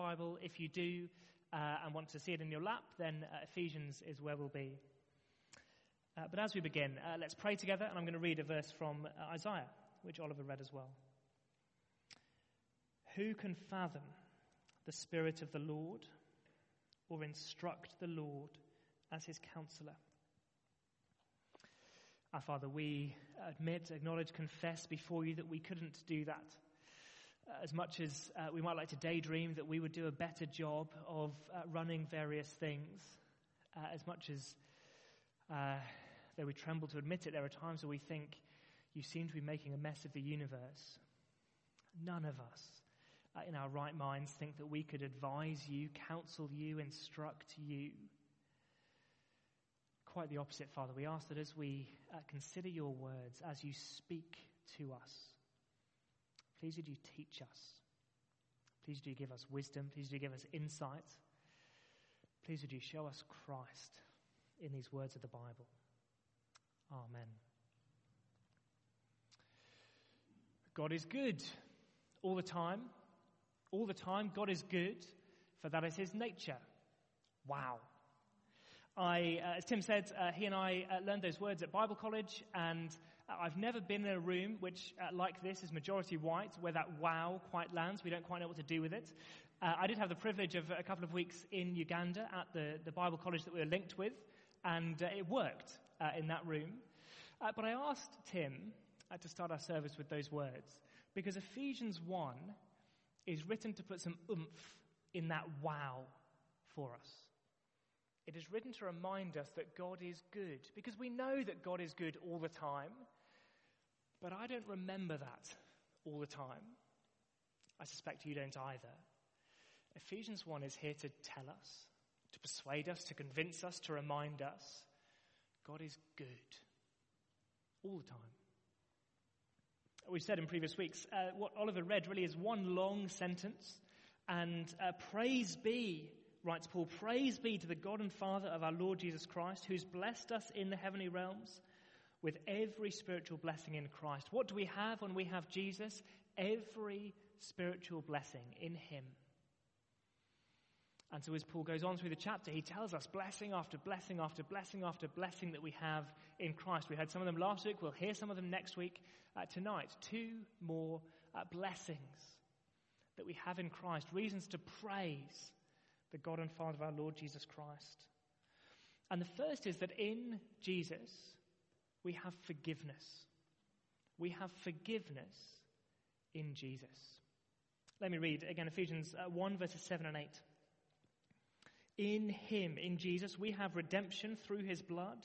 Bible. If you do uh, and want to see it in your lap, then uh, Ephesians is where we'll be. Uh, but as we begin, uh, let's pray together, and I'm going to read a verse from uh, Isaiah, which Oliver read as well. Who can fathom the Spirit of the Lord or instruct the Lord as his counselor? Our Father, we admit, acknowledge, confess before you that we couldn't do that. As much as uh, we might like to daydream that we would do a better job of uh, running various things, uh, as much as uh, though we tremble to admit it, there are times where we think you seem to be making a mess of the universe. None of us uh, in our right minds think that we could advise you, counsel you, instruct you. Quite the opposite, Father. We ask that as we uh, consider your words, as you speak to us, please would you teach us. Please do you give us wisdom. Please do you give us insight. Please would you show us Christ in these words of the Bible. Amen. God is good all the time. All the time, God is good, for that is his nature. Wow. I, uh, as Tim said, uh, he and I uh, learned those words at Bible college, and uh, I've never been in a room which, uh, like this, is majority white, where that wow quite lands. We don't quite know what to do with it. Uh, I did have the privilege of a couple of weeks in Uganda at the, the Bible college that we were linked with, and it worked in that room. but I asked Tim to start our service with those words, because Ephesians 1 is written to put some oomph in that wow for us. It is written to remind us that God is good, because we know that God is good all the time, but I don't remember that all the time. I suspect you don't either. Ephesians 1 is here to tell us, to persuade us, to convince us, to remind us God is good all the time. We've said in previous weeks, uh, what Oliver read really is one long sentence, and uh, praise be writes Paul, Praise be to the God and Father of our Lord Jesus Christ, who's blessed us in the heavenly realms with every spiritual blessing in Christ. What do we have when we have Jesus? Every spiritual blessing in Him. And so, as Paul goes on through the chapter, he tells us blessing after blessing after blessing after blessing that we have in Christ. We had some of them last week, we'll hear some of them next week. Uh, tonight, two more uh, blessings that we have in Christ, reasons to praise the God and Father of our Lord Jesus Christ. And the first is that in Jesus, we have forgiveness. We have forgiveness in Jesus. Let me read again Ephesians uh, 1, verses 7 and 8. In Him, in Jesus, we have redemption through His blood,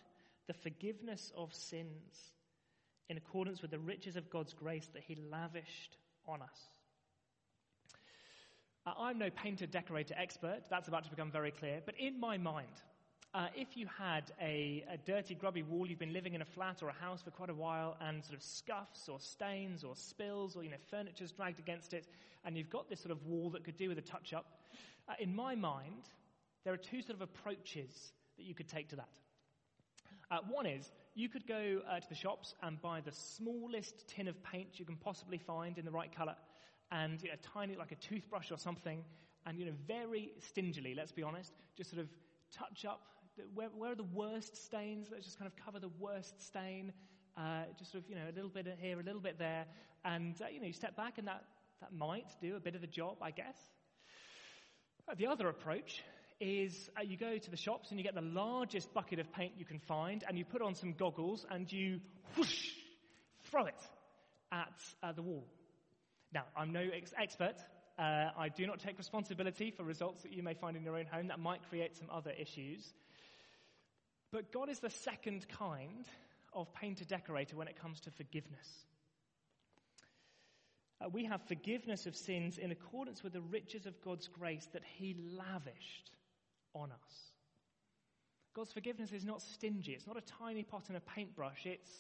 the forgiveness of sins, in accordance with the riches of God's grace that He lavished on us. Uh, I'm no painter, decorator expert, that's about to become very clear, but in my mind, uh, if you had a, a, dirty, grubby wall, you've been living in a flat or a house for quite a while, and sort of scuffs or stains or spills or, you know, furniture's dragged against it, and you've got this sort of wall that could do with a touch up, uh, in my mind, there are two sort of approaches that you could take to that. Uh, one is you could go uh, to the shops and buy the smallest tin of paint you can possibly find in the right color and you know, tiny, like a toothbrush or something, and you know, very stingily, let's be honest, just sort of touch up where, where, are the worst stains. Let's just kind of cover the worst stain. Uh, just sort of, you know, a little bit here, a little bit there, and uh, you know, you step back, and that that might do a bit of the job, I guess. Uh, the other approach is uh, you go to the shops and you get the largest bucket of paint you can find, and you put on some goggles and you whoosh, throw it at uh, the wall. Now, I'm no ex- expert. Uh, I do not take responsibility for results that you may find in your own home. That might create some other issues. But God is the second kind of painter decorator when it comes to forgiveness. Uh, we have forgiveness of sins in accordance with the riches of God's grace that He lavished on us. God's forgiveness is not stingy, it's not a tiny pot and a paintbrush, it's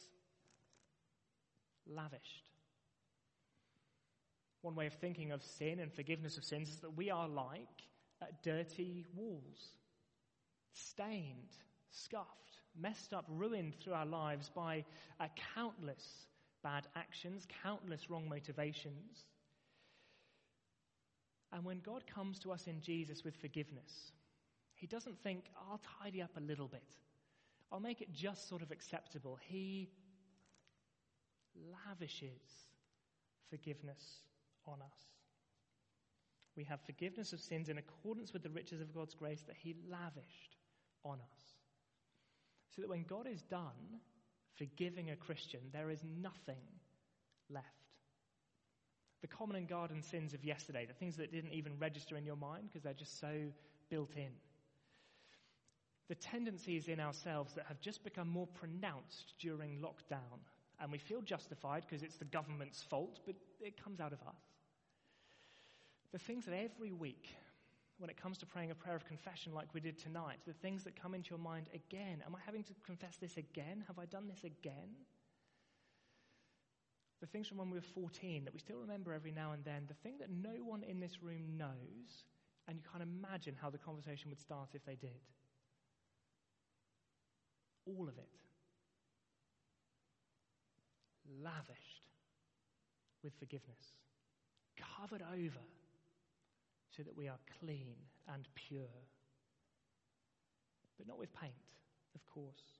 lavished. One way of thinking of sin and forgiveness of sins is that we are like uh, dirty walls, stained, scuffed, messed up, ruined through our lives by uh, countless bad actions, countless wrong motivations. And when God comes to us in Jesus with forgiveness, He doesn't think, I'll tidy up a little bit, I'll make it just sort of acceptable. He lavishes forgiveness on us. We have forgiveness of sins in accordance with the riches of God's grace that He lavished on us. So that when God is done forgiving a Christian, there is nothing left. The common and garden sins of yesterday, the things that didn't even register in your mind because they're just so built in. The tendencies in ourselves that have just become more pronounced during lockdown, and we feel justified because it's the government's fault, but it comes out of us. The things that every week, when it comes to praying a prayer of confession like we did tonight, the things that come into your mind again, am I having to confess this again? Have I done this again? The things from when we were 14 that we still remember every now and then, the thing that no one in this room knows, and you can't imagine how the conversation would start if they did. All of it. Lavished with forgiveness, covered over so that we are clean and pure. But not with paint, of course.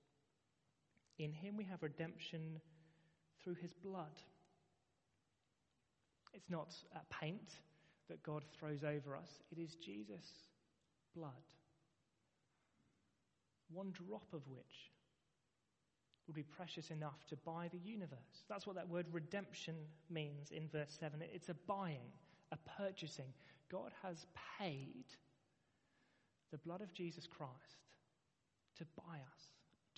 In Him we have redemption through His blood. It's not uh, paint that God throws over us, it is Jesus' blood. One drop of which would be precious enough to buy the universe. That's what that word redemption means in verse 7. It's a buying, a purchasing. God has paid the blood of Jesus Christ to buy us,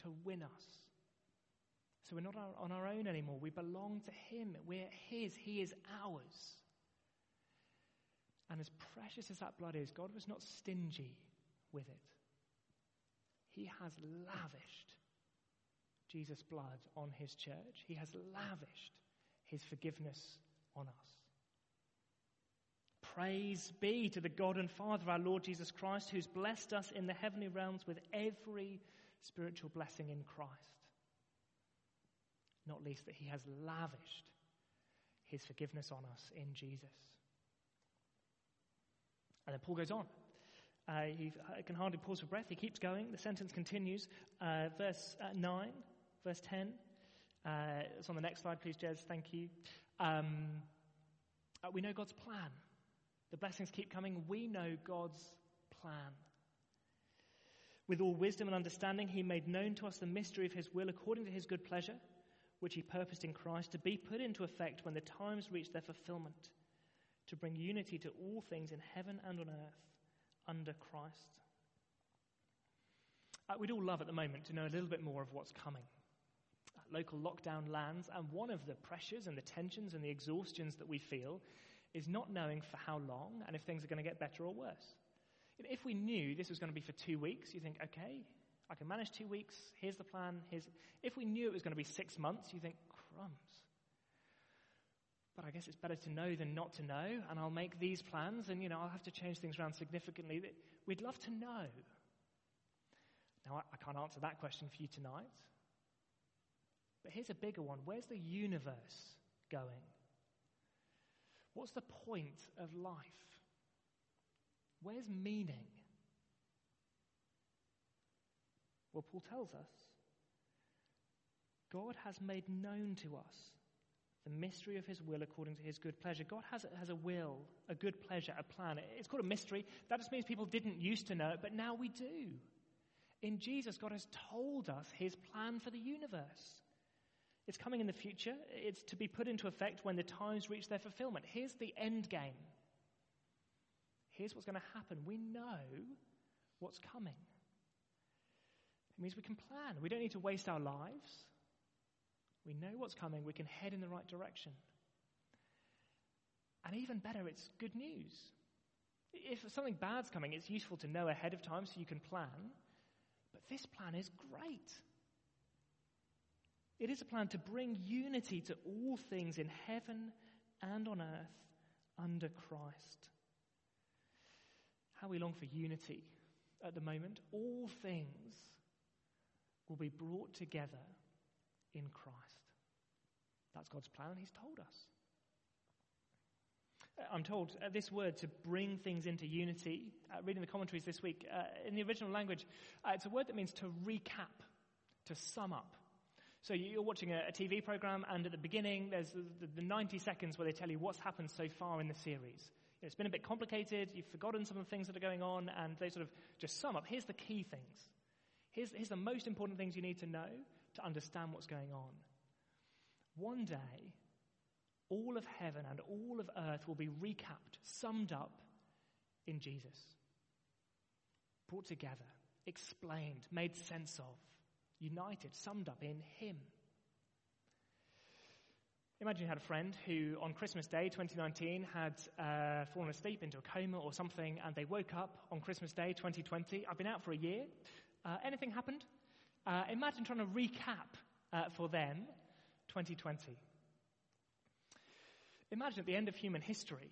to win us. So we're not on our own anymore. We belong to Him. We're His. He is ours. And as precious as that blood is, God was not stingy with it. He has lavished Jesus' blood on His church, He has lavished His forgiveness on us. Praise be to the God and Father of our Lord Jesus Christ, who's blessed us in the heavenly realms with every spiritual blessing in Christ. Not least that he has lavished his forgiveness on us in Jesus. And then Paul goes on. Uh, he can hardly pause for breath. He keeps going. The sentence continues. Uh, verse uh, 9, verse 10. Uh, it's on the next slide, please, Jez. Thank you. Um, uh, we know God's plan. The blessings keep coming. We know God's plan. With all wisdom and understanding, he made known to us the mystery of his will according to his good pleasure, which he purposed in Christ to be put into effect when the times reach their fulfillment, to bring unity to all things in heaven and on earth under Christ. Uh, we'd all love at the moment to know a little bit more of what's coming. Uh, local lockdown lands, and one of the pressures and the tensions and the exhaustions that we feel is not knowing for how long and if things are going to get better or worse. If we knew this was going to be for two weeks, you think, okay, I can manage two weeks. Here's the plan. Here's... If we knew it was going to be six months, you think, crumbs. But I guess it's better to know than not to know, and I'll make these plans, and you know I'll have to change things around significantly. We'd love to know. Now I can't answer that question for you tonight. But here's a bigger one: Where's the universe going? What's the point of life? Where's meaning? Well, Paul tells us God has made known to us the mystery of his will according to his good pleasure. God has, has a will, a good pleasure, a plan. It's called a mystery. That just means people didn't used to know it, but now we do. In Jesus, God has told us his plan for the universe. It's coming in the future. It's to be put into effect when the times reach their fulfillment. Here's the end game. Here's what's going to happen. We know what's coming. It means we can plan. We don't need to waste our lives. We know what's coming. We can head in the right direction. And even better, it's good news. If something bad's coming, it's useful to know ahead of time so you can plan. But this plan is great. It is a plan to bring unity to all things in heaven and on earth under Christ. How we long for unity at the moment. All things will be brought together in Christ. That's God's plan, and He's told us. I'm told uh, this word to bring things into unity, uh, reading the commentaries this week, uh, in the original language, uh, it's a word that means to recap, to sum up. So you're watching a, a TV program, and at the beginning, there's the, the, 90 seconds where they tell you what's happened so far in the series. It's been a bit complicated, you've forgotten some of the things that are going on, and they sort of just sum up. Here's the key things. Here's, here's the most important things you need to know to understand what's going on. One day, all of heaven and all of earth will be recapped, summed up in Jesus. Brought together, explained, made sense of, united, summed up in Him. Imagine you had a friend who, on Christmas Day 2019, had uh, fallen asleep into a coma or something, and they woke up on Christmas Day 2020. I've been out for a year. Uh, anything happened? Uh, imagine trying to recap uh, for them 2020. Imagine at the end of human history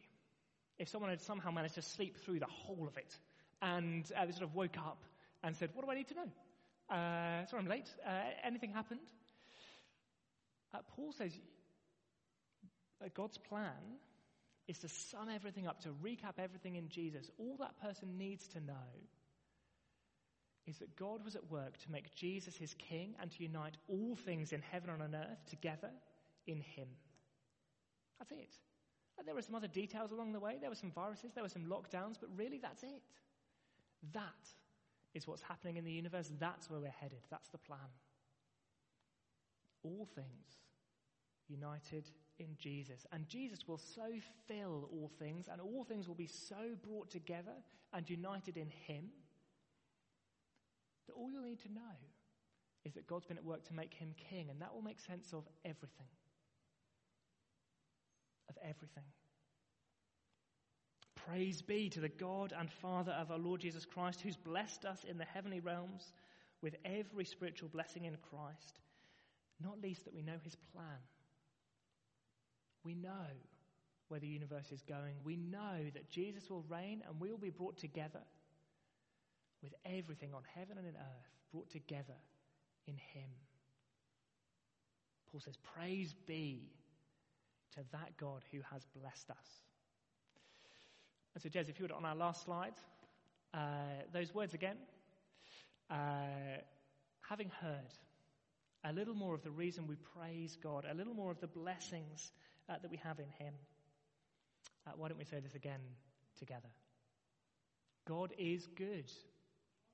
if someone had somehow managed to sleep through the whole of it and uh, they sort of woke up and said, What do I need to know? Uh, sorry, I'm late. Uh, anything happened? Uh, Paul says God's plan is to sum everything up, to recap everything in Jesus. All that person needs to know is that God was at work to make Jesus his king and to unite all things in heaven and on earth together in him. That's it. There were some other details along the way. There were some viruses, there were some lockdowns, but really that's it. That is what's happening in the universe. That's where we're headed. That's the plan. All things united in Jesus. And Jesus will so fill all things, and all things will be so brought together and united in Him that all you'll need to know is that God's been at work to make Him king, and that will make sense of everything of everything. Praise be to the God and Father of our Lord Jesus Christ, who's blessed us in the heavenly realms with every spiritual blessing in Christ, not least that we know his plan. We know where the universe is going. We know that Jesus will reign and we will be brought together with everything on heaven and in earth, brought together in him. Paul says, Praise be to that God who has blessed us. And so, Jez, if you would, on our last slide, uh, those words again. Uh, having heard a little more of the reason we praise God, a little more of the blessings uh, that we have in Him, uh, why don't we say this again together? God is good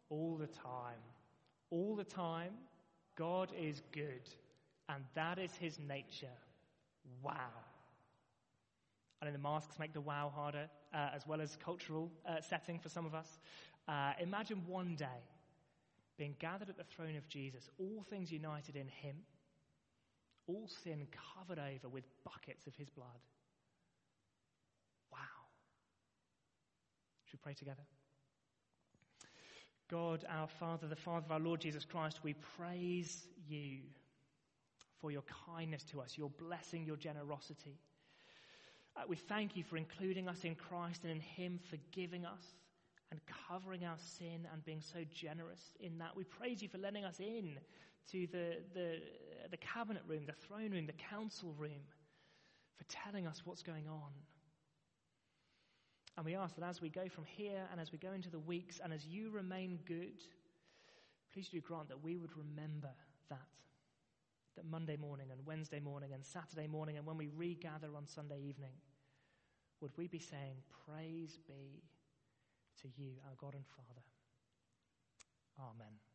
all the time. All the time, God is good, and that is His nature. Wow. I know the masks make the wow harder, uh, as well as cultural uh, setting for some of us. Uh, imagine one day being gathered at the throne of Jesus, all things united in Him, all sin covered over with buckets of His blood. Wow. Should we pray together? God, our Father, the Father of our Lord Jesus Christ, we praise you for your kindness to us, your blessing, your generosity. Uh, we thank you for including us in Christ and in Him forgiving us and covering our sin and being so generous in that. We praise you for letting us in to the, the, the cabinet room, the throne room, the council room, for telling us what's going on. And we ask that as we go from here and as we go into the weeks and as you remain good, please do grant that we would remember that that Monday morning and Wednesday morning and Saturday morning and when we regather on Sunday evening, would we be saying, Praise be to you, our God and Father? Amen.